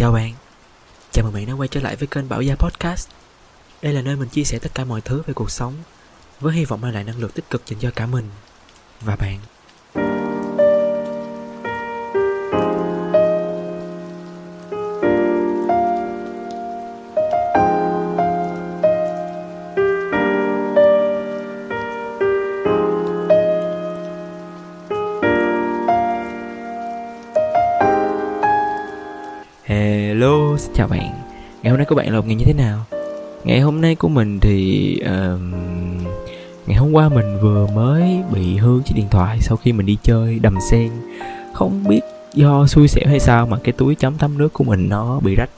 Chào bạn, chào mừng bạn đã quay trở lại với kênh Bảo Gia Podcast. Đây là nơi mình chia sẻ tất cả mọi thứ về cuộc sống Với hy vọng mang lại năng lượng tích cực dành cho cả mình và bạn. Của bạn là một ngày như thế nào? Ngày hôm nay của mình thì uh, Ngày hôm qua mình vừa mới bị hư chiếc điện thoại Sau khi mình đi chơi đầm sen. Không biết do xui xẻo hay sao Mà cái túi chấm tắm nước của mình nó bị rách.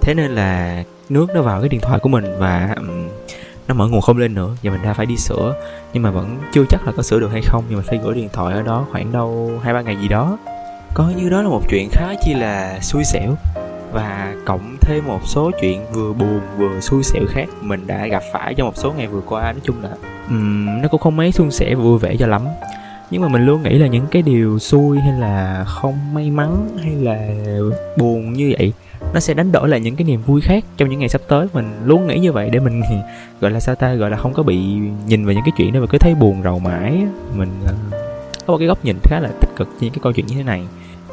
Thế nên là nước nó vào cái điện thoại của mình Và um, nó mở nguồn không lên nữa. Và mình đã phải đi sửa Nhưng mà vẫn chưa chắc là có sửa được hay không. Nhưng mà phải gửi điện thoại ở đó khoảng đâu hai ba ngày gì đó. Coi như đó là một chuyện khá chi là xui xẻo và cộng thêm một số chuyện vừa buồn vừa xui xẻo khác mình đã gặp phải trong một số ngày vừa qua nói chung là um, nó cũng không mấy suôn sẻ vui vẻ cho lắm. Nhưng mà mình luôn nghĩ là những cái điều xui hay là không may mắn hay là buồn như vậy nó sẽ đánh đổi lại những cái niềm vui khác trong những ngày sắp tới. Mình luôn nghĩ như vậy để mình gọi là sao ta gọi là không có bị nhìn vào những cái chuyện đó mà cứ thấy buồn rầu mãi mình ờ, có một cái góc nhìn khá là tích cực những cái câu chuyện như thế này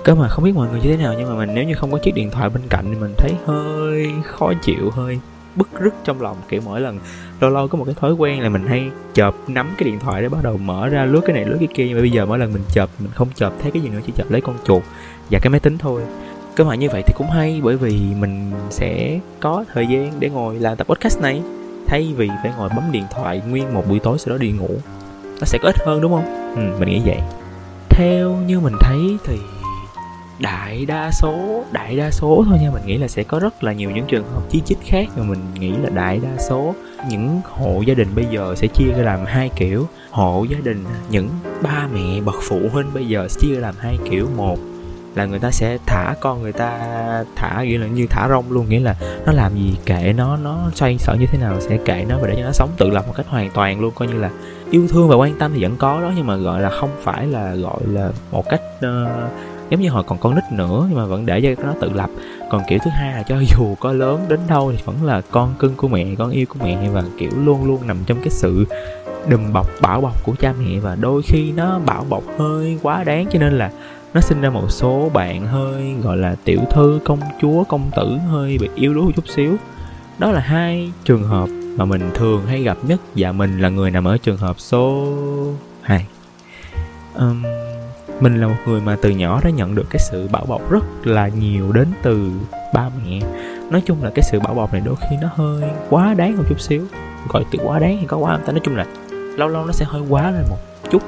cơ mà không biết mọi người như thế nào nhưng mà mình nếu như không có chiếc điện thoại bên cạnh thì mình thấy hơi khó chịu hơi bức rứt trong lòng. Kiểu mỗi lần lâu lâu có một cái thói quen là mình hay chợp nắm cái điện thoại để bắt đầu mở ra lướt cái này lướt cái kia. Nhưng mà bây giờ mỗi lần mình chợp mình không chợp thấy cái gì nữa chỉ chợp lấy con chuột và cái máy tính thôi. Cơ mà như vậy thì cũng hay bởi vì mình sẽ có thời gian để ngồi làm tập podcast này. Thay vì phải ngồi bấm điện thoại nguyên một buổi tối sau đó đi ngủ. Nó sẽ có ích hơn đúng không? Ừ, mình nghĩ vậy. Theo như mình thấy thì đại đa số đại đa số thôi nha. Mình nghĩ là sẽ có rất là nhiều những trường hợp chi chít khác mà mình nghĩ là đại đa số. Những hộ gia đình bây giờ sẽ chia ra làm hai kiểu. Hộ gia đình những ba mẹ bậc phụ huynh bây giờ sẽ chia ra làm hai kiểu. Một là người ta sẽ thả con người ta thả nghĩa là như thả rong luôn nghĩa là nó làm gì kệ nó nó xoay sở như thế nào sẽ kệ nó và để cho nó sống tự lập một cách hoàn toàn luôn. Coi như là yêu thương và quan tâm thì vẫn có đó nhưng mà gọi là không phải là gọi là một cách uh, giống như hồi còn con nít nữa nhưng mà vẫn để cho nó tự lập. Còn kiểu thứ hai là cho dù có lớn đến đâu thì vẫn là con cưng của mẹ con yêu của mẹ và kiểu luôn luôn nằm trong cái sự đùm bọc bảo bọc của cha mẹ. Và đôi khi nó bảo bọc hơi quá đáng cho nên là nó sinh ra một số bạn hơi gọi là tiểu thư công chúa công tử hơi bị yếu đuối một chút xíu. Đó là hai trường hợp mà mình thường hay gặp nhất. Và mình là người nằm ở trường hợp số 2 um, mình là một người mà từ nhỏ đã nhận được cái sự bảo bọc rất là nhiều đến từ ba mẹ. Nói chung là cái sự bảo bọc này đôi khi nó hơi quá đáng một chút xíu. Gọi từ quá đáng thì có quá ta nói chung là lâu lâu nó sẽ hơi quá lên một chút.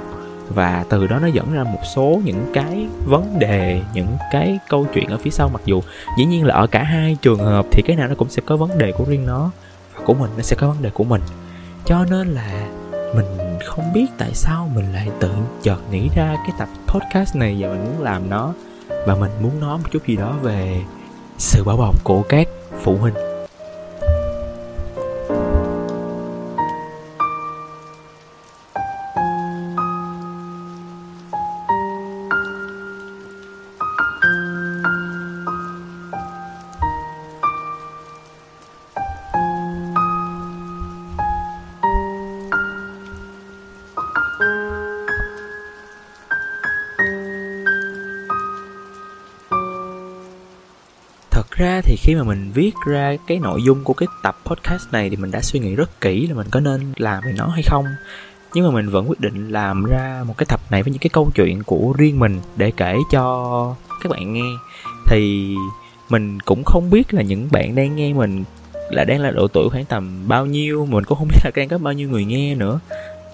Và từ đó nó dẫn ra một số những cái vấn đề, những cái câu chuyện ở phía sau. Mặc dù dĩ nhiên là ở cả hai trường hợp thì cái nào nó cũng sẽ có vấn đề của riêng nó và của mình, nó sẽ có vấn đề của mình. Cho nên là mình không biết tại sao mình lại tự chợt nghĩ ra cái tập podcast này và mình muốn làm nó. Và mình muốn nói một chút gì đó về sự bảo bọc của các phụ huynh. Ra thì khi mà mình viết ra cái nội dung của cái tập podcast này thì mình đã suy nghĩ rất kỹ là mình có nên làm về nó hay không. Nhưng mà mình vẫn quyết định làm ra một cái tập này với những cái câu chuyện của riêng mình để kể cho các bạn nghe. Thì mình cũng không biết là những bạn đang nghe mình là đang là độ tuổi khoảng tầm bao nhiêu, mình cũng không biết là đang có bao nhiêu người nghe nữa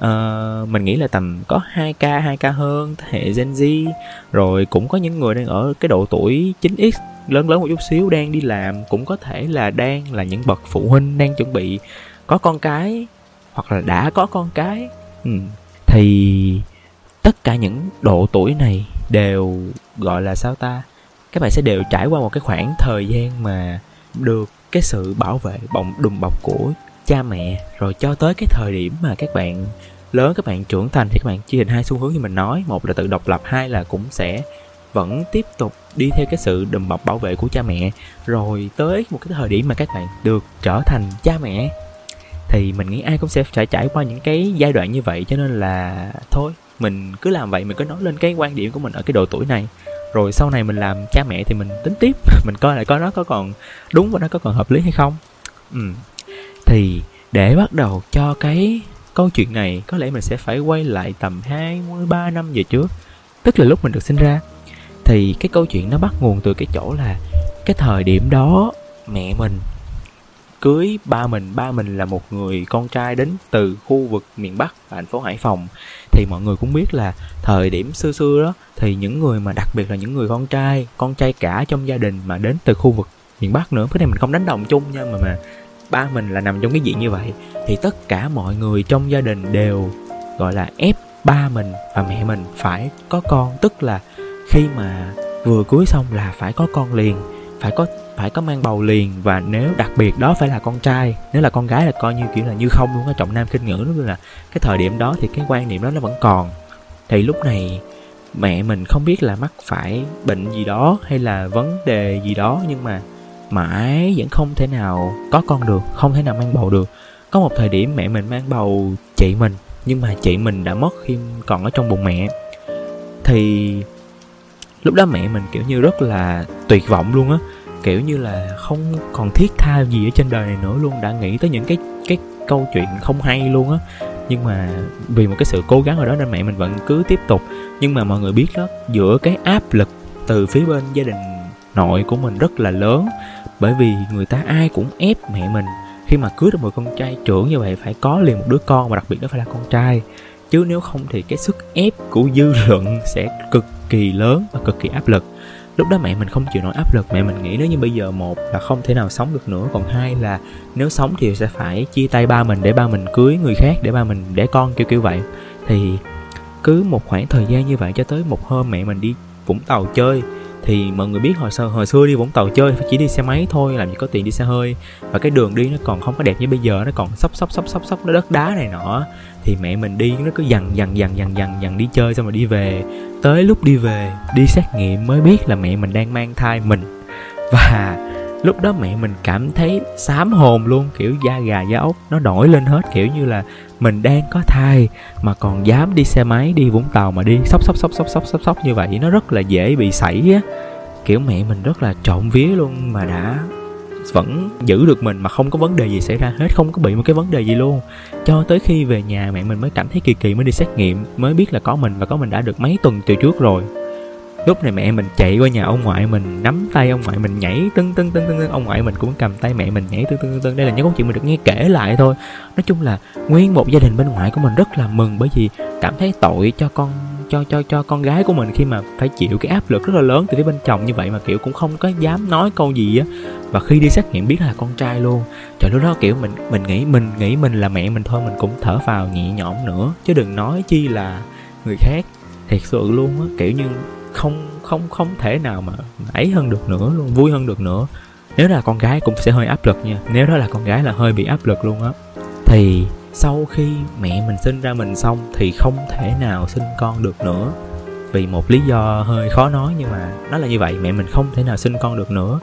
uh, mình nghĩ là tầm có 2k 2k hơn thế hệ Gen Z rồi cũng có những người đang ở cái độ tuổi 9x lớn lớn một chút xíu đang đi làm cũng có thể là đang là những bậc phụ huynh đang chuẩn bị có con cái hoặc là đã có con cái ừ. thì tất cả những độ tuổi này đều gọi là sao ta các bạn sẽ đều trải qua một cái khoảng thời gian mà được cái sự bảo vệ bồng đùm bọc của cha mẹ rồi cho tới cái thời điểm mà các bạn lớn, các bạn trưởng thành thì các bạn chia thành hai xu hướng như mình nói. Một là tự độc lập, hai là cũng sẽ vẫn tiếp tục đi theo cái sự đùm bọc bảo vệ của cha mẹ. Rồi tới một cái thời điểm mà các bạn được trở thành cha mẹ, thì mình nghĩ ai cũng sẽ phải trải qua những cái giai đoạn như vậy. Cho nên là thôi, mình cứ làm vậy, mình cứ nói lên cái quan điểm của mình ở cái độ tuổi này. Rồi sau này mình làm cha mẹ thì mình tính tiếp, mình coi lại coi nó có còn đúng và nó có còn hợp lý hay không. Ừ. thì để bắt đầu cho cái câu chuyện này có lẽ mình sẽ phải quay lại tầm 23 năm về trước, tức là lúc mình được sinh ra. Thì cái câu chuyện nó bắt nguồn từ cái chỗ là cái thời điểm đó mẹ mình cưới ba mình. Ba mình là một người con trai đến từ khu vực miền bắc, thành phố hải phòng. Thì mọi người cũng biết là thời điểm xưa xưa đó, thì những người mà đặc biệt là những người con trai con trai cả trong gia đình mà đến từ khu vực miền bắc nữa. Cái này mình không đánh đồng chung nha, mà mà ba mình là nằm trong cái diện như vậy, thì tất cả mọi người trong gia đình đều, gọi là, ép ba mình và mẹ mình phải có con. Tức là khi mà vừa cưới xong là phải có con liền, phải có phải có mang bầu liền, và nếu đặc biệt đó phải là con trai, nếu là con gái là coi như kiểu là như không luôn á, trọng nam kinh ngữ luôn là cái thời điểm đó thì cái quan niệm đó nó vẫn còn. Thì lúc này mẹ mình không biết là mắc phải bệnh gì đó hay là vấn đề gì đó, nhưng mà mãi vẫn không thể nào có con được, không thể nào mang bầu được. Có một thời điểm mẹ mình mang bầu chị mình, nhưng mà chị mình đã mất khi còn ở trong bụng mẹ. Thì lúc đó mẹ mình kiểu như rất là tuyệt vọng luôn á, kiểu như là không còn thiết tha gì ở trên đời này nữa luôn, đã nghĩ tới những cái cái câu chuyện không hay luôn á. Nhưng mà vì một cái sự cố gắng ở đó nên mẹ mình vẫn cứ tiếp tục. Nhưng mà mọi người biết đó, giữa cái áp lực từ phía bên gia đình nội của mình rất là lớn bởi vì người ta ai cũng ép mẹ mình. Khi mà cưới được một con trai trưởng như vậy, phải có liền một đứa con và đặc biệt đó phải là con trai. Chứ nếu không thì cái sức ép của dư luận sẽ cực kỳ lớn và cực kỳ áp lực. Lúc đó mẹ mình không chịu nổi áp lực. Mẹ mình nghĩ nếu như bây giờ một là không thể nào sống được nữa, còn hai là nếu sống thì sẽ phải chia tay ba mình để ba mình cưới người khác, để ba mình để con, kiểu kiểu vậy. Thì cứ một khoảng thời gian như vậy cho tới một hôm mẹ mình đi vũng tàu chơi thì mọi người biết hồi xưa hồi xưa đi vũng tàu chơi chỉ đi xe máy thôi, làm gì có tiền đi xe hơi. Và cái đường đi nó còn không có đẹp như bây giờ, nó còn sóc sóc sóc sóc sóc, nó đất đá này nọ. Thì mẹ mình đi nó cứ dằn dằn dằn dằn dằn dằn đi chơi xong rồi đi về. Tới lúc đi về, đi xét nghiệm mới biết là mẹ mình đang mang thai mình. Và lúc đó mẹ mình cảm thấy xám hồn luôn, kiểu da gà, da ốc nó nổi lên hết, kiểu như là mình đang có thai mà còn dám đi xe máy, đi vũng tàu mà đi sóc sóc sóc sóc sóc sóc sóc như vậy, nó rất là dễ bị sảy á. Kiểu mẹ mình rất là trộm vía luôn mà đã vẫn giữ được mình mà không có vấn đề gì xảy ra hết, không có bị một cái vấn đề gì luôn. Cho tới khi về nhà mẹ mình mới cảm thấy kỳ kỳ, mới đi xét nghiệm, mới biết là có mình và có mình đã được mấy tuần từ trước rồi lúc này mẹ mình chạy qua nhà ông ngoại mình, nắm tay ông ngoại mình, nhảy tưng tưng tưng tưng tưng. Ông ngoại mình cũng cầm tay mẹ mình, nhảy tưng tưng tưng đây là những câu chuyện mình được nghe kể lại thôi. Nói chung là nguyên một gia đình bên ngoại của mình rất là mừng bởi vì cảm thấy tội cho con, cho cho cho con gái của mình khi mà phải chịu cái áp lực rất là lớn từ phía bên chồng như vậy mà, kiểu, cũng không có dám nói câu gì á. Và khi đi xét nghiệm biết là con trai luôn. Trời, lúc đó, kiểu, mình mình nghĩ mình nghĩ mình là mẹ mình thôi, mình cũng thở vào nhẹ nhõm nữa. Chứ đừng nói chi là người khác. Thiệt sự luôn á, kiểu như không không không thể nào mà ấy hơn được nữa luôn, vui hơn được nữa. Nếu là con gái cũng sẽ hơi áp lực nha. Nếu đó là con gái là hơi bị áp lực luôn á. Thì sau khi mẹ mình sinh ra mình xong thì không thể nào sinh con được nữa. Vì một lý do hơi khó nói nhưng mà nó là như vậy, mẹ mình không thể nào sinh con được nữa.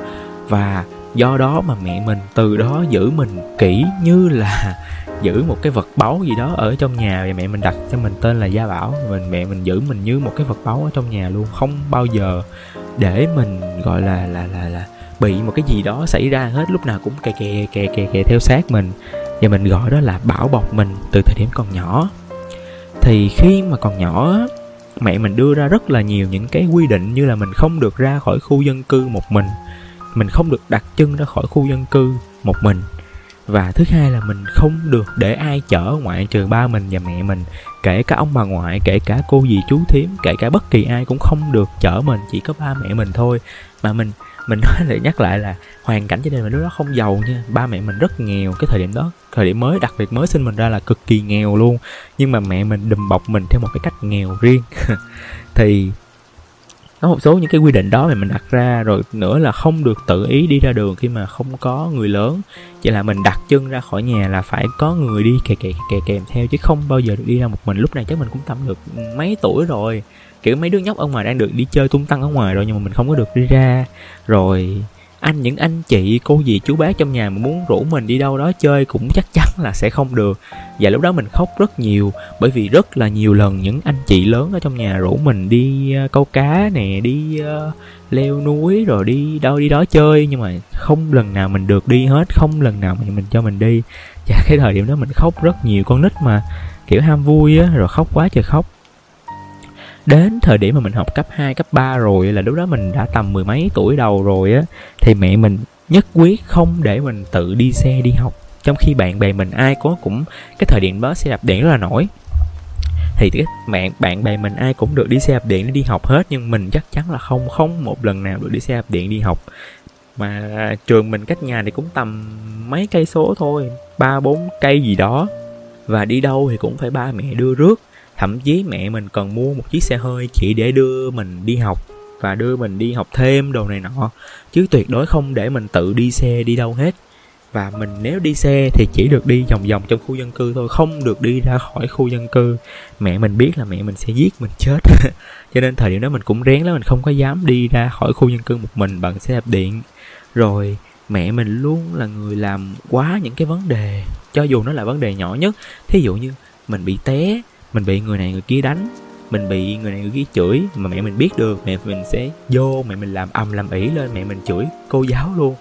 Và do đó mà mẹ mình từ đó giữ mình kỹ như là giữ một cái vật báu gì đó ở trong nhà và mẹ mình đặt cho mình tên là gia bảo. Mình, mẹ mình giữ mình như một cái vật báu ở trong nhà luôn, không bao giờ để mình, gọi là là là là bị một cái gì đó xảy ra hết, lúc nào cũng kè kè kè kè kè theo sát mình. Và mình gọi đó là bảo bọc mình từ thời điểm còn nhỏ. Thì khi mà còn nhỏ mẹ mình đưa ra rất là nhiều những cái quy định như là mình không được ra khỏi khu dân cư một mình. Mình không được đặt chân ra khỏi khu dân cư một mình và thứ hai là mình không được để ai chở ngoại trừ ba mình và mẹ mình, kể cả ông bà ngoại, kể cả cô dì chú thím, kể cả bất kỳ ai cũng không được chở mình, chỉ có ba mẹ mình thôi. Mà mình mình nói lại, nhắc lại là hoàn cảnh gia đình mình lúc đó không giàu nha, ba mẹ mình rất nghèo. Cái thời điểm đó, thời điểm mới, đặc biệt mới sinh mình ra là cực kỳ nghèo luôn. Nhưng mà mẹ mình đùm bọc mình theo một cái cách nghèo riêng. Thì có một số những cái quy định đó mà mình đặt ra, rồi nữa là không được tự ý đi ra đường khi mà không có người lớn. Chỉ là mình đặt chân ra khỏi nhà là phải có người đi kè kè kè kèm theo, chứ không bao giờ được đi ra một mình. Lúc này chắc mình cũng tầm được mấy tuổi rồi. Kiểu mấy đứa nhóc ở ngoài đang được đi chơi tung tăng ở ngoài rồi, nhưng mà mình không có được đi ra. Rồi anh những anh chị cô dì chú bác trong nhà mà muốn rủ mình đi đâu đó chơi cũng chắc chắn là sẽ không được. Và lúc đó mình khóc rất nhiều bởi vì rất là nhiều lần những anh chị lớn ở trong nhà rủ mình đi ờ, câu cá nè đi uh, leo núi rồi đi đâu đi đó chơi. Nhưng mà không lần nào mình được đi hết không lần nào mình mình cho mình đi. Và cái thời điểm đó mình khóc rất nhiều con nít mà kiểu ham vui á rồi khóc quá trời khóc đến thời điểm mà mình học cấp 2, cấp 3 rồi là lúc đó mình đã tầm mười mấy tuổi đầu rồi á thì mẹ mình nhất quyết không để mình tự đi xe đi học. Trong khi bạn bè mình ai có cũng cái thời điểm đó xe đạp điện rất là nổi. Thì cái bạn bạn bè mình ai cũng được đi xe đạp điện để đi học hết nhưng mình chắc chắn là không không một lần nào được đi xe đạp điện đi học. Mà trường mình cách nhà thì cũng tầm mấy cây số thôi ba bốn cây gì đó. Và đi đâu thì cũng phải ba mẹ đưa rước thậm chí mẹ mình còn mua một chiếc xe hơi chỉ để đưa mình đi học và đưa mình đi học thêm đồ này nọ. Chứ tuyệt đối không để mình tự đi xe đi đâu hết. Và mình nếu đi xe thì chỉ được đi vòng vòng trong khu dân cư thôi, không được đi ra khỏi khu dân cư. Mẹ mình biết là mẹ mình sẽ giết mình chết. Cho nên thời điểm đó mình cũng rén lắm, mình không có dám đi ra khỏi khu dân cư một mình bằng xe đạp điện. Rồi mẹ mình luôn là người làm quá những cái vấn đề, cho dù nó là vấn đề nhỏ nhất. Thí dụ như mình bị té mình bị người này người kia đánh mình bị người này người kia chửi mà mẹ mình biết được mẹ mình sẽ vô mẹ mình làm ầm làm ỉ lên mẹ mình chửi cô giáo luôn.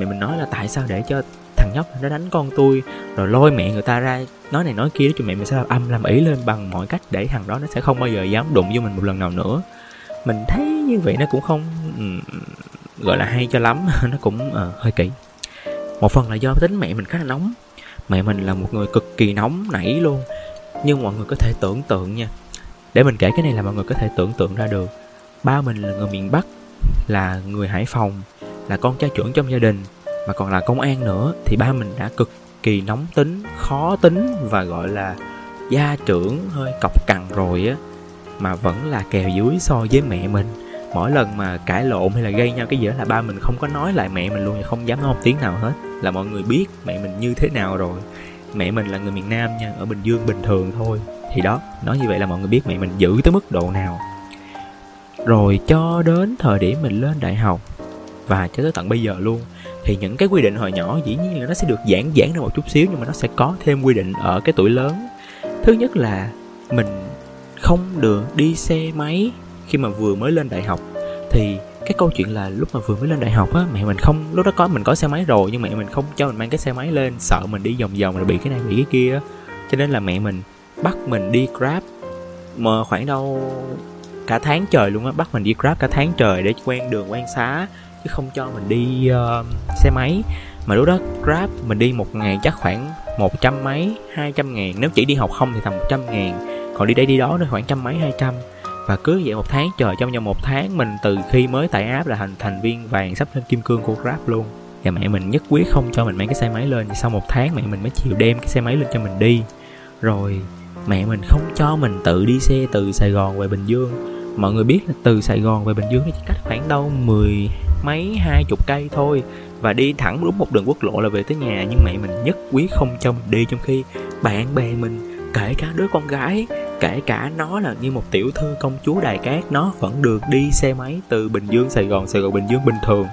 Mẹ mình nói là tại sao để cho thằng nhóc nó đánh con tôi rồi lôi mẹ người ta ra nói này nói kia cho mẹ mình sẽ làm âm làm ỉ lên bằng mọi cách để thằng đó nó sẽ không bao giờ dám đụng vô mình một lần nào nữa. Mình thấy như vậy nó cũng không um, gọi là hay cho lắm nó cũng uh, hơi kỳ một phần là do tính mẹ mình khá là nóng. Mẹ mình là một người cực kỳ nóng nảy luôn nhưng mọi người có thể tưởng tượng nha. Để mình kể cái này là mọi người có thể tưởng tượng ra được. Ba mình là người miền bắc, là người hải phòng, là con trai trưởng trong gia đình, mà còn là công an nữa. Thì ba mình đã cực kỳ nóng tính, khó tính và gọi là gia trưởng hơi cọc cằn rồi á, mà vẫn là kèo dưới so với mẹ mình. Mỗi lần mà cãi lộn hay là gây nhau cái gì đó là ba mình không có nói lại mẹ mình luôn, không dám nói một tiếng nào hết. Là mọi người biết mẹ mình như thế nào rồi mẹ mình là người miền nam nha, ở bình dương bình thường thôi. Thì đó, nói như vậy là mọi người biết mẹ mình giữ tới mức độ nào. Rồi cho đến thời điểm mình lên đại học và cho tới tận bây giờ luôn, thì những cái quy định hồi nhỏ dĩ nhiên là nó sẽ được giãn giãn ra một chút xíu nhưng mà nó sẽ có thêm quy định ở cái tuổi lớn. Thứ nhất là mình không được đi xe máy khi mà vừa mới lên đại học, thì cái câu chuyện là lúc mà vừa mới lên đại học á mẹ mình không lúc đó có mình có xe máy rồi nhưng mẹ mình không cho mình mang cái xe máy lên sợ mình đi vòng vòng rồi bị cái này bị cái kia cho nên là mẹ mình bắt mình đi grab. Mà khoảng đâu cả tháng trời luôn á bắt mình đi grab cả tháng trời để quen đường quen xá chứ không cho mình đi uh, xe máy. Mà lúc đó grab mình đi một ngày chắc khoảng một trăm mấy hai trăm ngàn. Nếu chỉ đi học không thì tầm một trăm ngàn. Còn đi đây đi đó nó khoảng trăm mấy hai trăm và cứ vậy một tháng, trời trong vòng một tháng, mình từ khi mới tải app là thành thành viên vàng sắp lên kim cương của grab luôn. Và mẹ mình nhất quyết không cho mình mang cái xe máy lên. Sau một tháng, mẹ mình mới chịu đem cái xe máy lên cho mình đi. Rồi, mẹ mình không cho mình tự đi xe từ sài gòn về bình dương. Mọi người biết là từ sài gòn về bình dương nó chỉ cách khoảng đâu mười mấy, hai chục cây thôi. Và đi thẳng đúng một đường quốc lộ là về tới nhà. Nhưng mẹ mình nhất quyết không cho mình đi. Trong khi bạn bè mình, kể cả đứa con gái kể cả nó là như một tiểu thư công chúa đài cát nó vẫn được đi xe máy từ bình dương sài gòn sài gòn bình dương bình thường.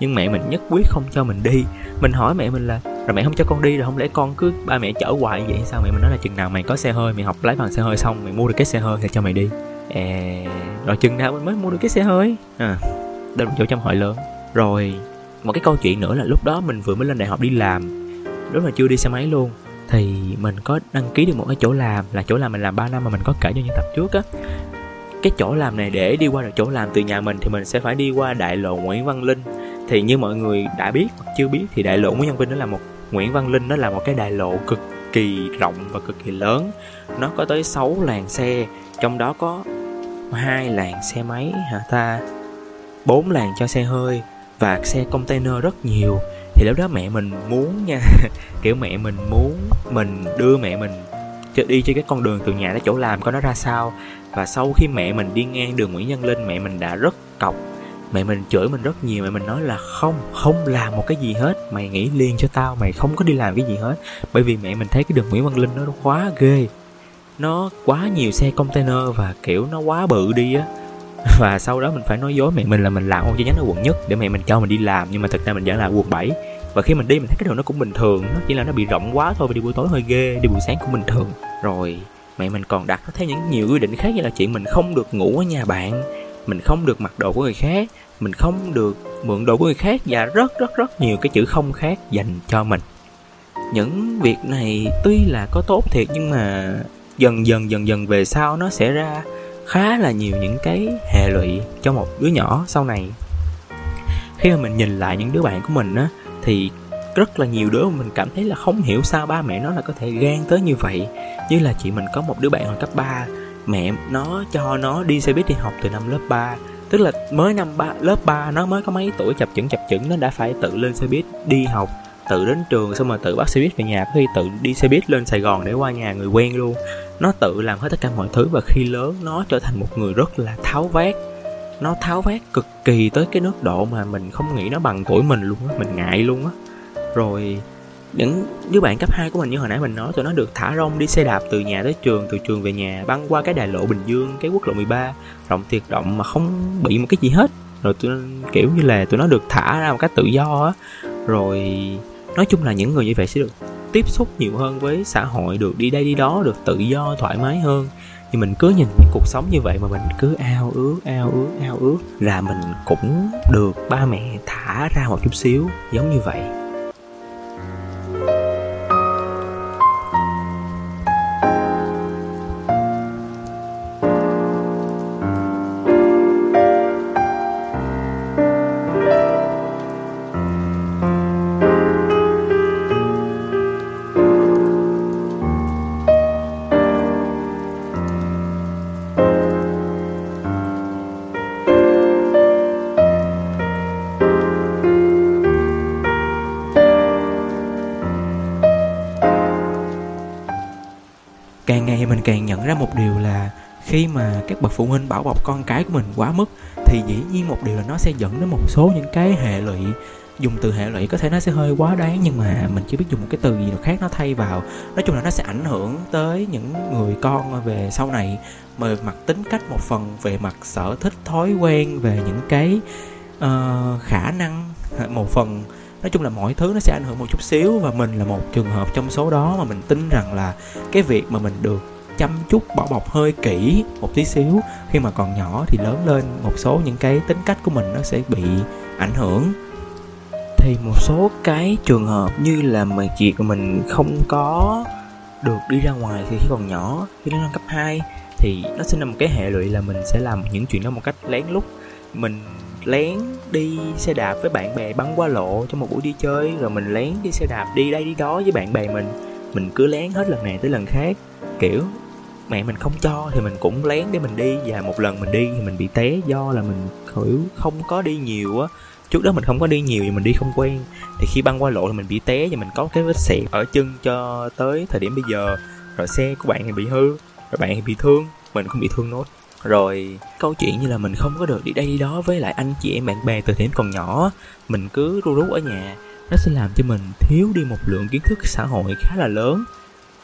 Nhưng mẹ mình nhất quyết không cho mình đi. Mình hỏi mẹ mình là rồi mẹ không cho con đi rồi không lẽ con cứ ba mẹ chở hoài vậy sao? Mẹ mình nói là chừng nào mày có xe hơi mày học lái bằng xe hơi xong mày mua được cái xe hơi thì cho mày đi. À, rồi chừng nào mình mới mua được cái xe hơi. À đây là chỗ trong hội lớn. Rồi một cái câu chuyện nữa là lúc đó mình vừa mới lên đại học đi làm lúc mà chưa đi xe máy luôn thì mình có đăng ký được một cái chỗ làm, là chỗ làm mình làm 3 năm mà mình có kể cho những tập trước á. Cái chỗ làm này để đi qua được chỗ làm từ nhà mình thì mình sẽ phải đi qua đại lộ Nguyễn Văn Linh. Thì như mọi người đã biết hoặc chưa biết thì đại lộ Nguyễn Văn Linh nó là một, Nguyễn Văn Linh nó là một cái đại lộ cực kỳ rộng và cực kỳ lớn. Nó có tới 6 làn xe, trong đó có hai làn xe máy hả ta? Bốn làn cho xe hơi và xe container rất nhiều thì lúc đó mẹ mình muốn nha. Kiểu mẹ mình muốn mình đưa mẹ mình đi trên cái con đường từ nhà tới chỗ làm, coi nó ra sao. Và sau khi mẹ mình đi ngang đường Nguyễn Văn Linh, mẹ mình đã rất cọc. Mẹ mình chửi mình rất nhiều, mẹ mình nói là không không làm một cái gì hết, mày nghĩ liền cho tao, mày không có đi làm cái gì hết. Bởi vì mẹ mình thấy cái đường Nguyễn Văn Linh nó quá ghê. Nó quá nhiều xe container và, kiểu, nó quá bự đi á. và sau đó mình phải nói dối mẹ mình là mình làm ô chi nhánh ở quận nhất để mẹ mình cho mình đi làm, nhưng mà thực ra mình vẫn là quận 7 và khi mình đi, mình thấy cái đường nó cũng bình thường, nó chỉ là nó bị rộng quá thôi và đi buổi tối hơi ghê, đi buổi sáng cũng bình thường. Rồi, mẹ mình còn đặt theo những nhiều quy định khác như là chuyện mình không được ngủ ở nhà bạn, mình không được mặc đồ của người khác, mình không được mượn đồ của người khác và rất rất rất nhiều cái chữ không khác dành cho mình. Những việc này tuy là có tốt thiệt nhưng mà dần dần dần dần về sau nó sẽ ra khá là nhiều những cái hệ lụy cho một đứa nhỏ sau này. Khi mà mình nhìn lại những đứa bạn của mình á, thì rất là nhiều đứa mình cảm thấy là không hiểu sao ba mẹ nó là có thể gan tới như vậy. Như là chị mình có một đứa bạn hồi cấp 3 mẹ nó cho nó đi xe buýt đi học từ năm lớp 3 tức là mới năm ba, lớp 3 nó mới có mấy tuổi chập chững chập chững, nó đã phải tự lên xe buýt đi học, tự đến trường xong rồi tự bắt xe buýt về nhà, có khi tự đi xe buýt lên sài gòn để qua nhà người quen luôn nó tự làm hết tất cả mọi thứ và khi lớn, nó trở thành một người rất là tháo vát. Nó tháo vát cực kỳ tới cái nước độ mà mình không nghĩ nó bằng tuổi mình luôn á, mình ngại luôn á. Rồi, những đứa bạn cấp 2 của mình như hồi nãy mình nói, tụi nó được thả rong đi xe đạp từ nhà tới trường, từ trường về nhà, băng qua cái đài lộ Bình Dương, cái quốc lộ 13 rộng tuyệt động mà không bị một cái gì hết. Rồi tụi, kiểu như là tụi nó được thả ra một cách tự do á. Rồi, nói chung là những người như vậy sẽ được tiếp xúc nhiều hơn với xã hội, được đi đây đi đó, được tự do, thoải mái hơn. Thì mình cứ nhìn những cuộc sống như vậy mà mình cứ ao ước ao ước ao ước, là mình cũng được ba mẹ thả ra một chút xíu giống như vậy. Càng ngày mình càng nhận ra một điều là khi mà các bậc phụ huynh bảo bọc con cái của mình quá mức thì dĩ nhiên một điều là nó sẽ dẫn đến một số những cái hệ lụy. Dùng từ hệ lụy có thể nó sẽ hơi quá đáng nhưng mà mình chưa biết dùng một cái từ gì nào khác nó thay vào. Nói chung là nó sẽ ảnh hưởng tới những người con về sau này. Về mặt tính cách một phần về mặt sở thích thói quen về những cái uh, khả năng một phần nói chung là mọi thứ nó sẽ ảnh hưởng một chút xíu và mình là một trường hợp trong số đó mà mình tin rằng là cái việc mà mình được chăm chút bỏ bọc hơi kỹ một tí xíu, khi mà còn nhỏ thì lớn lên một số những cái tính cách của mình nó sẽ bị ảnh hưởng. Thì một số cái trường hợp như là mà chuyện của mình không có được đi ra ngoài thì khi còn nhỏ, khi nó lên cấp 2 thì nó sẽ là một cái hệ lụy là mình sẽ làm những chuyện đó một cách lén lút. Mình lén đi xe đạp với bạn bè băng qua lộ trong một buổi đi chơi, rồi mình lén đi xe đạp đi đây đi đó với bạn bè mình. Mình cứ lén hết lần này tới lần khác. Kiểu, mẹ mình không cho thì mình cũng lén để mình đi, và một lần mình đi thì mình bị té do là mình, kiểu, không có đi nhiều á. Trước đó mình không có đi nhiều thì mình đi không quen. Thì khi băng qua lộ thì mình bị té và mình có cái vết sẹo ở chân cho tới thời điểm bây giờ. Rồi xe của bạn thì bị hư, rồi bạn thì bị thương, mình cũng bị thương nốt rồi câu chuyện như là mình không có được đi đây đi đó với lại anh chị em bạn bè từ điểm còn nhỏ mình cứ ru rú ở nhà nó sẽ làm cho mình thiếu đi một lượng kiến thức xã hội khá là lớn.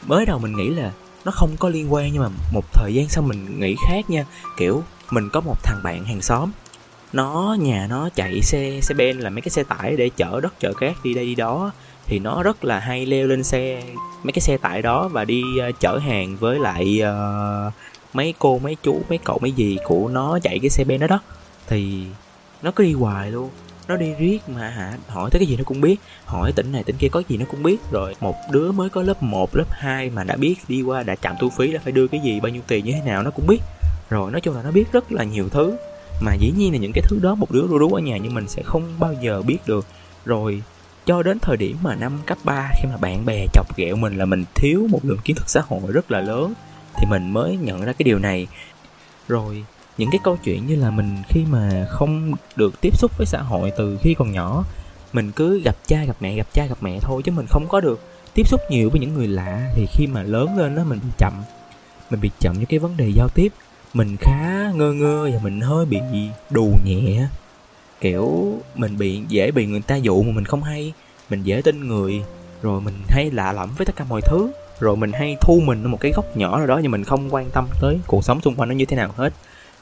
Mới đầu mình nghĩ là nó không có liên quan nhưng mà một thời gian sau mình nghĩ khác nha kiểu mình có một thằng bạn hàng xóm nó nhà nó chạy xe xe ben là mấy cái xe tải để chở đất chở cát đi đây đi đó thì nó rất là hay leo lên xe mấy cái xe tải đó và đi uh, chở hàng với lại uh, mấy cô mấy chú mấy cậu mấy gì của nó chạy cái xe ben đó đó. Thì nó cứ đi hoài luôn. Nó đi riết mà hả? Hỏi tới cái gì nó cũng biết. Hỏi tỉnh này tỉnh kia có gì nó cũng biết. Rồi một đứa mới có lớp 1, lớp 2 mà đã biết đi qua đã chạm thu phí là phải đưa cái gì bao nhiêu tiền như thế nào nó cũng biết. Rồi nói chung là nó biết rất là nhiều thứ. Mà dĩ nhiên là những cái thứ đó một đứa ru rú ở nhà như mình sẽ không bao giờ biết được. Rồi cho đến thời điểm mà năm cấp 3 khi mà bạn bè chọc ghẹo mình là mình thiếu một lượng kiến thức xã hội rất là lớn thì mình mới nhận ra cái điều này. Rồi, những cái câu chuyện như là mình khi mà không được tiếp xúc với xã hội từ khi còn nhỏ, mình cứ gặp cha gặp mẹ, gặp cha gặp mẹ thôi chứ mình không có được tiếp xúc nhiều với những người lạ thì khi mà lớn lên đó mình bị chậm, mình bị chậm những cái vấn đề giao tiếp, mình khá ngơ ngơ và mình hơi bị đù nhẹ. Kiểu, mình bị, dễ bị người ta dụ mà mình không hay, mình dễ tin người, rồi mình hay lạ lẫm với tất cả mọi thứ rồi mình hay thu mình ở một cái góc nhỏ nào đó nhưng mình không quan tâm tới cuộc sống xung quanh nó như thế nào hết.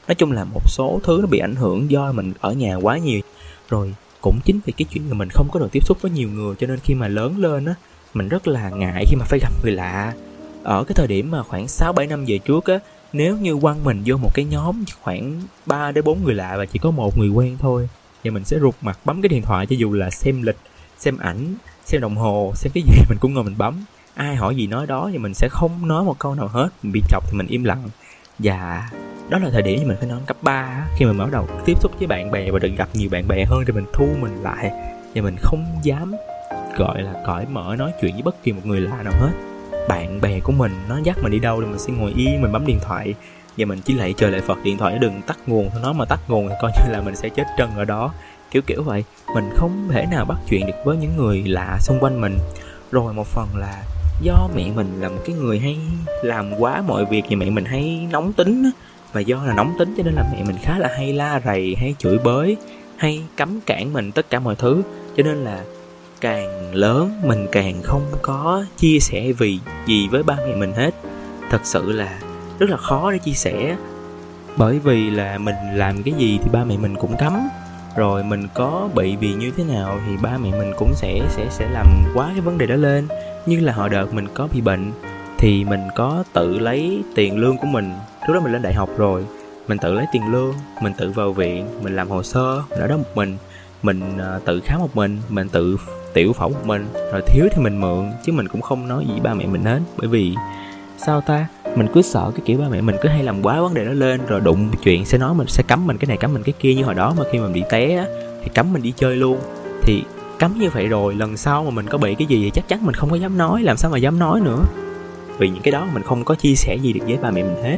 Nói chung là một số thứ nó bị ảnh hưởng do mình ở nhà quá nhiều. Rồi cũng chính vì cái chuyện là mình không có được tiếp xúc với nhiều người cho nên khi mà lớn lên á, mình rất là ngại khi mà phải gặp người lạ. Ở cái thời điểm mà khoảng 6 7 năm về trước á, nếu như quăng mình vô một cái nhóm khoảng 3 đến 4 người lạ và chỉ có một người quen thôi, thì mình sẽ rụt mặt bấm cái điện thoại cho dù là xem lịch, xem ảnh, xem đồng hồ, xem cái gì mình cũng ngồi mình bấm ai hỏi gì nói đó thì mình sẽ không nói một câu nào hết. Mình bị chọc thì mình im lặng. Và đó là thời điểm mà mình phải nói cấp 3 khi mình bắt đầu tiếp xúc với bạn bè và được gặp nhiều bạn bè hơn thì mình thu mình lại. Và mình không dám, gọi là, cởi mở nói chuyện với bất kỳ một người lạ nào hết. Bạn bè của mình, nó dắt mình đi đâu thì mình sẽ ngồi yên, mình bấm điện thoại. Và mình chỉ lại trời lại phật điện thoại đừng tắt nguồn. Thôi nó mà tắt nguồn thì coi như là mình sẽ chết trân ở đó. Kiểu kiểu vậy. Mình không thể nào bắt chuyện được với những người lạ xung quanh mình. Rồi một phần là do mẹ mình là một cái người hay làm quá mọi việc và mẹ mình hay nóng tính và do là nóng tính cho nên là mẹ mình khá là hay la rầy, hay chửi bới, hay cấm cản mình tất cả mọi thứ. Cho nên là càng lớn mình càng không có chia sẻ vì gì với ba mẹ mình hết. Thật sự là rất là khó để chia sẻ. Bởi vì là mình làm cái gì thì ba mẹ mình cũng cấm. Rồi mình có bị vì như thế nào thì ba mẹ mình cũng sẽ sẽ sẽ làm quá cái vấn đề đó lên như là họ đợt mình có bị bệnh, thì mình có tự lấy tiền lương của mình. Lúc đó mình lên đại học rồi, mình tự lấy tiền lương, mình tự vào viện, mình làm hồ sơ, mình ở đó một mình. Mình à, tự khám một mình mình tự tiểu phẫu một mình, rồi thiếu thì mình mượn, chứ mình cũng không nói gì ba mẹ mình hết. Bởi vì, sao ta? Mình cứ sợ cái kiểu ba mẹ mình cứ hay làm quá vấn đề nó lên, rồi đụng chuyện sẽ nói mình, sẽ cấm mình cái này, cấm mình cái kia. Như hồi đó mà khi mình bị té á, thì cấm mình đi chơi luôn. Thì cấm như vậy rồi, lần sau mà mình có bị cái gì thì chắc chắn mình không có dám nói, làm sao mà dám nói nữa. Vì những cái đó mình không có chia sẻ gì được với ba mẹ mình hết.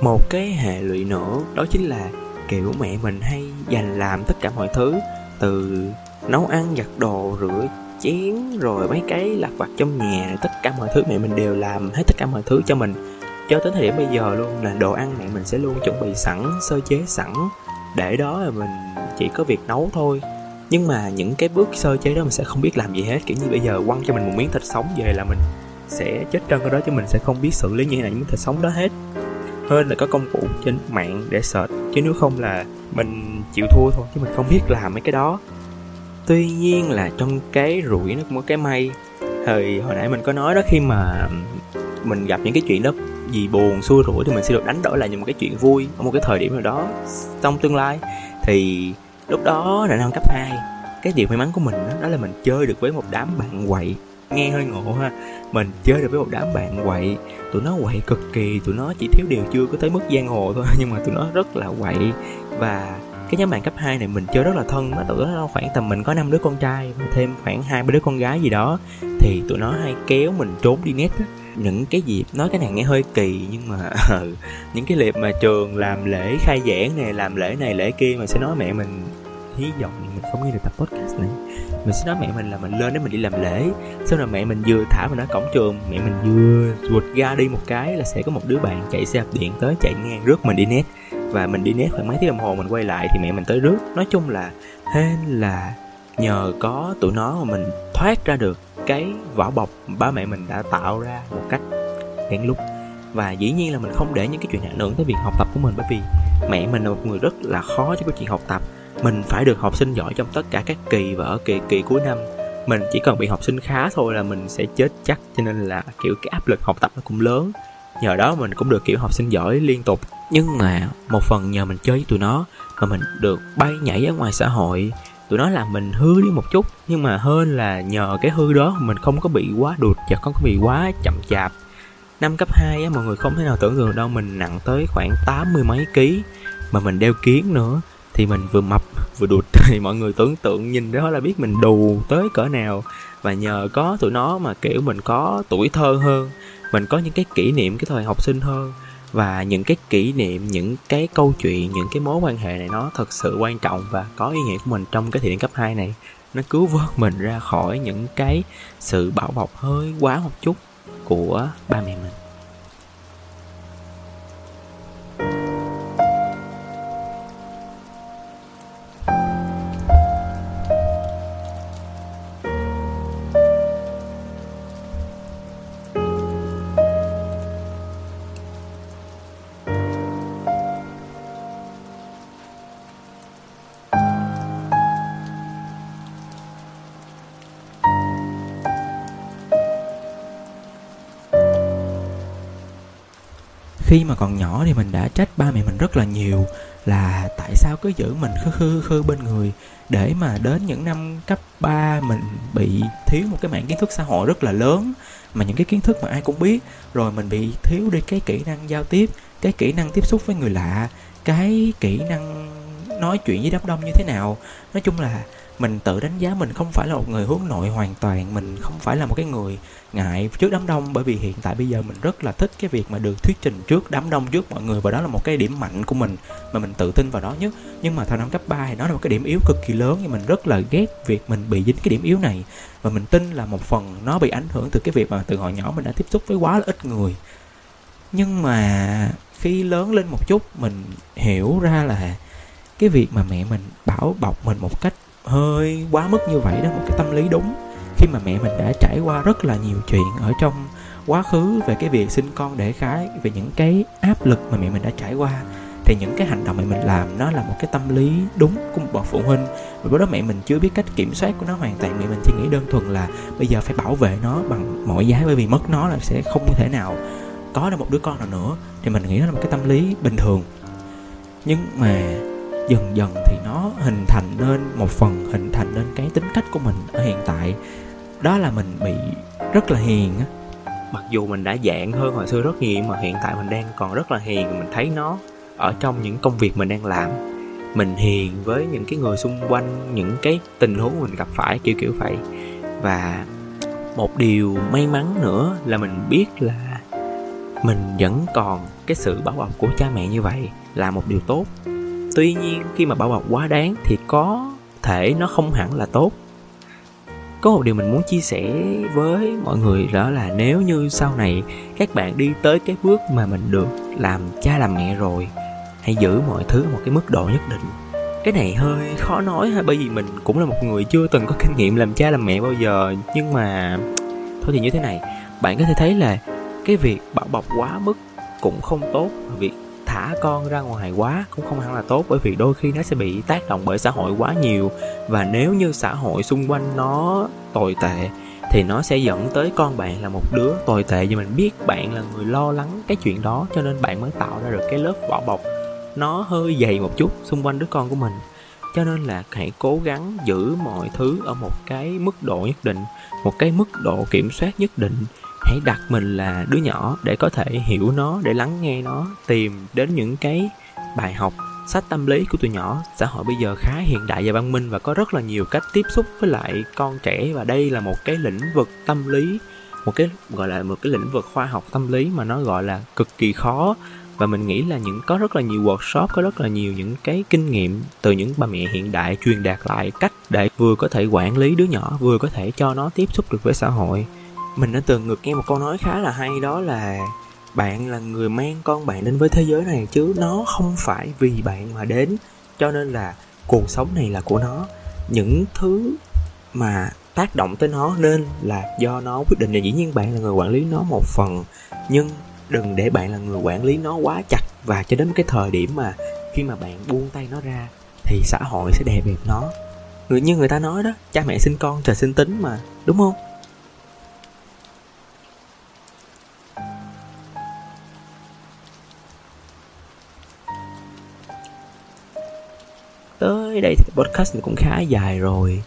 Một cái hệ lụy nữa, đó chính là kiểu mẹ mình hay dành làm tất cả mọi thứ, từ nấu ăn, giặt đồ, rửa chén, rồi mấy cái lặt vặt trong nhà tất cả mọi thứ mẹ mình đều làm hết tất cả mọi thứ cho mình. Cho tới thời điểm bây giờ luôn là đồ ăn mẹ mình sẽ luôn chuẩn bị sẵn, sơ chế sẵn, để đó là mình chỉ có việc nấu thôi nhưng mà những cái bước sơ chế đó mình sẽ không biết làm gì hết. Kiểu như bây giờ quăng cho mình một miếng thịt sống về là mình sẽ chết trân cái đó, chứ mình sẽ không biết xử lý như thế nào những thịt sống đó hết. Hơn là có công cụ trên mạng để search, chứ nếu không là mình chịu thua thôi, chứ mình không biết làm mấy cái đó. Tuy nhiên là trong cái rủi nó cũng có cái may. Thì hồi nãy mình có nói đó, khi mà mình gặp những cái chuyện đó gì buồn, xui rủi thì mình sẽ được đánh đổi lại những một cái chuyện vui ở một cái thời điểm nào đó trong tương lai. Thì lúc đó là năm cấp 2 cái điều may mắn của mình đó, đó là mình chơi được với một đám bạn quậy. Nghe hơi ngộ ha mình chơi được với một đám bạn quậy. Tụi nó quậy cực kỳ tụi nó chỉ thiếu điều chưa có tới mức giang hồ thôi nhưng mà tụi nó rất là quậy. Và cái nhóm bạn cấp 2 này mình chơi rất là thân đó, tụi nó khoảng tầm mình có năm đứa con trai và thêm khoảng hai ba đứa con gái gì đó thì tụi nó hay kéo mình trốn đi net á những cái dịp, nói cái này nghe hơi kỳ, nhưng mà ừ, những cái dịp mà trường làm lễ khai giảng này làm lễ này, lễ kia mà sẽ nói mẹ mình hy vọng mình không nghe được tập podcast này, mình sẽ nói mẹ mình là mình lên để mình đi làm lễ. Sau rồi mẹ mình vừa thả mình ở cổng trường, mẹ mình vừa vụt ra đi một cái là sẽ có một đứa bạn chạy xe đạp điện tới, chạy ngang rước mình đi nét và mình đi nét khoảng mấy tiếng đồng hồ mình quay lại thì mẹ mình tới rước. Nói chung là hên là nhờ có tụi nó mà mình thoát ra được cái vỏ bọc ba mẹ mình đã tạo ra một cách lén lút. Và dĩ nhiên là mình không để những cái chuyện ảnh hưởng tới việc học tập của mình bởi vì mẹ mình là một người rất là khó cho cái chuyện học tập. Mình phải được học sinh giỏi trong tất cả các kỳ và ở kỳ kỳ cuối năm. Mình chỉ cần bị học sinh khá thôi là mình sẽ chết chắc, cho nên là, kiểu, cái áp lực học tập nó cũng lớn. Nhờ đó mình cũng được, kiểu, học sinh giỏi liên tục. Nhưng mà một phần nhờ mình chơi với tụi nó mà mình được bay nhảy ở ngoài xã hội tụi nó làm mình hư đi một chút, nhưng mà hơn là nhờ cái hư đó mình không có bị quá đụt và không có bị quá chậm chạp. Năm cấp 2 á, mọi người không thể nào tưởng tượng đâu, mình nặng tới khoảng tám mươi mấy ký mà mình đeo kiến nữa, thì mình vừa mập, vừa đụt thì mọi người tưởng tượng nhìn đó là biết mình đù tới cỡ nào. Và nhờ có tụi nó mà, kiểu, mình có tuổi thơ hơn, mình có những cái kỷ niệm cái thời học sinh hơn và những cái kỷ niệm, những cái câu chuyện, những cái mối quan hệ này nó thật sự quan trọng và có ý nghĩa của mình trong cái thị điểm cấp 2 này. Nó cứu vớt mình ra khỏi những cái sự bảo bọc hơi quá một chút của ba mẹ mình. Khi mà còn nhỏ thì mình đã trách ba mẹ mình rất là nhiều là tại sao cứ giữ mình khư khư khư bên người để mà đến những năm cấp 3 mình bị thiếu một cái mạng kiến thức xã hội rất là lớn mà những cái kiến thức mà ai cũng biết. Rồi mình bị thiếu đi cái kỹ năng giao tiếp, cái kỹ năng tiếp xúc với người lạ, cái kỹ năng nói chuyện với đám đông như thế nào. Nói chung là mình tự đánh giá mình không phải là một người hướng nội hoàn toàn, mình không phải là một cái người ngại trước đám đông, bởi vì hiện tại bây giờ mình rất là thích cái việc mà được thuyết trình trước đám đông trước mọi người, và đó là một cái điểm mạnh của mình, mà mình tự tin vào đó nhất. Nhưng mà thời năm cấp 3 thì nó là một cái điểm yếu cực kỳ lớn, nhưng mình rất là ghét việc mình bị dính cái điểm yếu này. Và mình tin là một phần nó bị ảnh hưởng từ cái việc mà từ hồi nhỏ mình đã tiếp xúc với quá là ít người. Nhưng mà khi lớn lên một chút, mình hiểu ra là cái việc mà mẹ mình bảo bọc mình một cách hơi quá mức như vậy đó, một cái tâm lý đúng. Khi mà mẹ mình đã trải qua rất là nhiều chuyện ở trong quá khứ về cái việc sinh con đẻ cái, về những cái áp lực mà mẹ mình đã trải qua, thì những cái hành động mẹ mình làm nó là một cái tâm lý đúng của một bậc phụ huynh. Và lúc đó mẹ mình chưa biết cách kiểm soát của nó hoàn toàn, mẹ mình chỉ nghĩ đơn thuần là bây giờ phải bảo vệ nó bằng mọi giá, bởi vì mất nó là sẽ không thể nào có được một đứa con nào nữa. Thì mình nghĩ nó là một cái tâm lý bình thường. Nhưng mà dần dần thì nó hình thành nên, một phần hình thành nên cái tính cách của mình ở hiện tại. Đó là mình bị rất là hiền á. Mặc dù mình đã dạng hơn hồi xưa rất nhiều mà hiện tại mình đang còn rất là hiền. Mình thấy nó ở trong những công việc mình đang làm. Mình hiền với những cái người xung quanh, những cái tình huống mình gặp phải, kiểu kiểu vậy. Và một điều may mắn nữa là mình biết là mình vẫn còn cái sự bảo bọc của cha mẹ như vậy là một điều tốt tuy nhiên, khi mà bảo bọc quá đáng thì có thể nó không hẳn là tốt. Có một điều mình muốn chia sẻ với mọi người đó là nếu như sau này các bạn đi tới cái bước mà mình được làm cha làm mẹ rồi, hãy giữ mọi thứ ở một cái mức độ nhất định. Cái này hơi khó nói ha, bởi vì mình cũng là một người chưa từng có kinh nghiệm làm cha làm mẹ bao giờ, nhưng mà thôi thì như thế này. Bạn có thể thấy là cái việc bảo bọc quá mức cũng không tốt, việc thả con ra ngoài quá cũng không hẳn là tốt, bởi vì đôi khi nó sẽ bị tác động bởi xã hội quá nhiều. Và nếu như xã hội xung quanh nó tồi tệ, thì nó sẽ dẫn tới con bạn là một đứa tồi tệ. Vì mình biết bạn là người lo lắng cái chuyện đó, cho nên bạn mới tạo ra được cái lớp vỏ bọc. Nó hơi dày một chút xung quanh đứa con của mình. Cho nên là hãy cố gắng giữ mọi thứ ở một cái mức độ nhất định, một cái mức độ kiểm soát nhất định hãy đặt mình là đứa nhỏ để có thể hiểu nó, để lắng nghe nó, tìm đến những cái bài học, sách tâm lý của tụi nhỏ. Xã hội bây giờ khá hiện đại và văn minh và có rất là nhiều cách tiếp xúc với lại con trẻ. Và đây là một cái lĩnh vực tâm lý, một cái, gọi là một cái lĩnh vực khoa học tâm lý mà nó gọi là cực kỳ khó. Và mình nghĩ là những, có rất là nhiều workshop, có rất là nhiều những cái kinh nghiệm từ những bà mẹ hiện đại truyền đạt lại cách để vừa có thể quản lý đứa nhỏ, vừa có thể cho nó tiếp xúc được với xã hội mình đã từng ngược nghe một câu nói khá là hay, đó là bạn là người mang con bạn đến với thế giới này chứ nó không phải vì bạn mà đến. Cho nên là cuộc sống này là của nó. Những thứ mà tác động tới nó nên là do nó quyết định. Và dĩ nhiên bạn là người quản lý nó một phần, nhưng đừng để bạn là người quản lý nó quá chặt. Và cho đến cái thời điểm mà khi mà bạn buông tay nó ra thì xã hội sẽ đè bẹp nó. Người như người ta nói đó, cha mẹ sinh con trời sinh tính mà, đúng không? Tới đây thì podcast cũng khá dài rồi.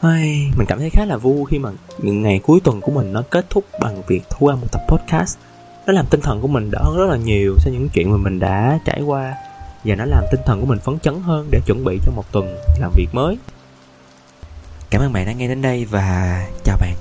Ai, mình cảm thấy khá là vui khi mà những ngày cuối tuần của mình nó kết thúc bằng việc thu âm một tập podcast. Nó làm tinh thần của mình đỡ rất là nhiều sau những chuyện mà mình đã trải qua. Và nó làm tinh thần của mình phấn chấn hơn để chuẩn bị cho một tuần làm việc mới. Cảm ơn bạn đã nghe đến đây và chào bạn.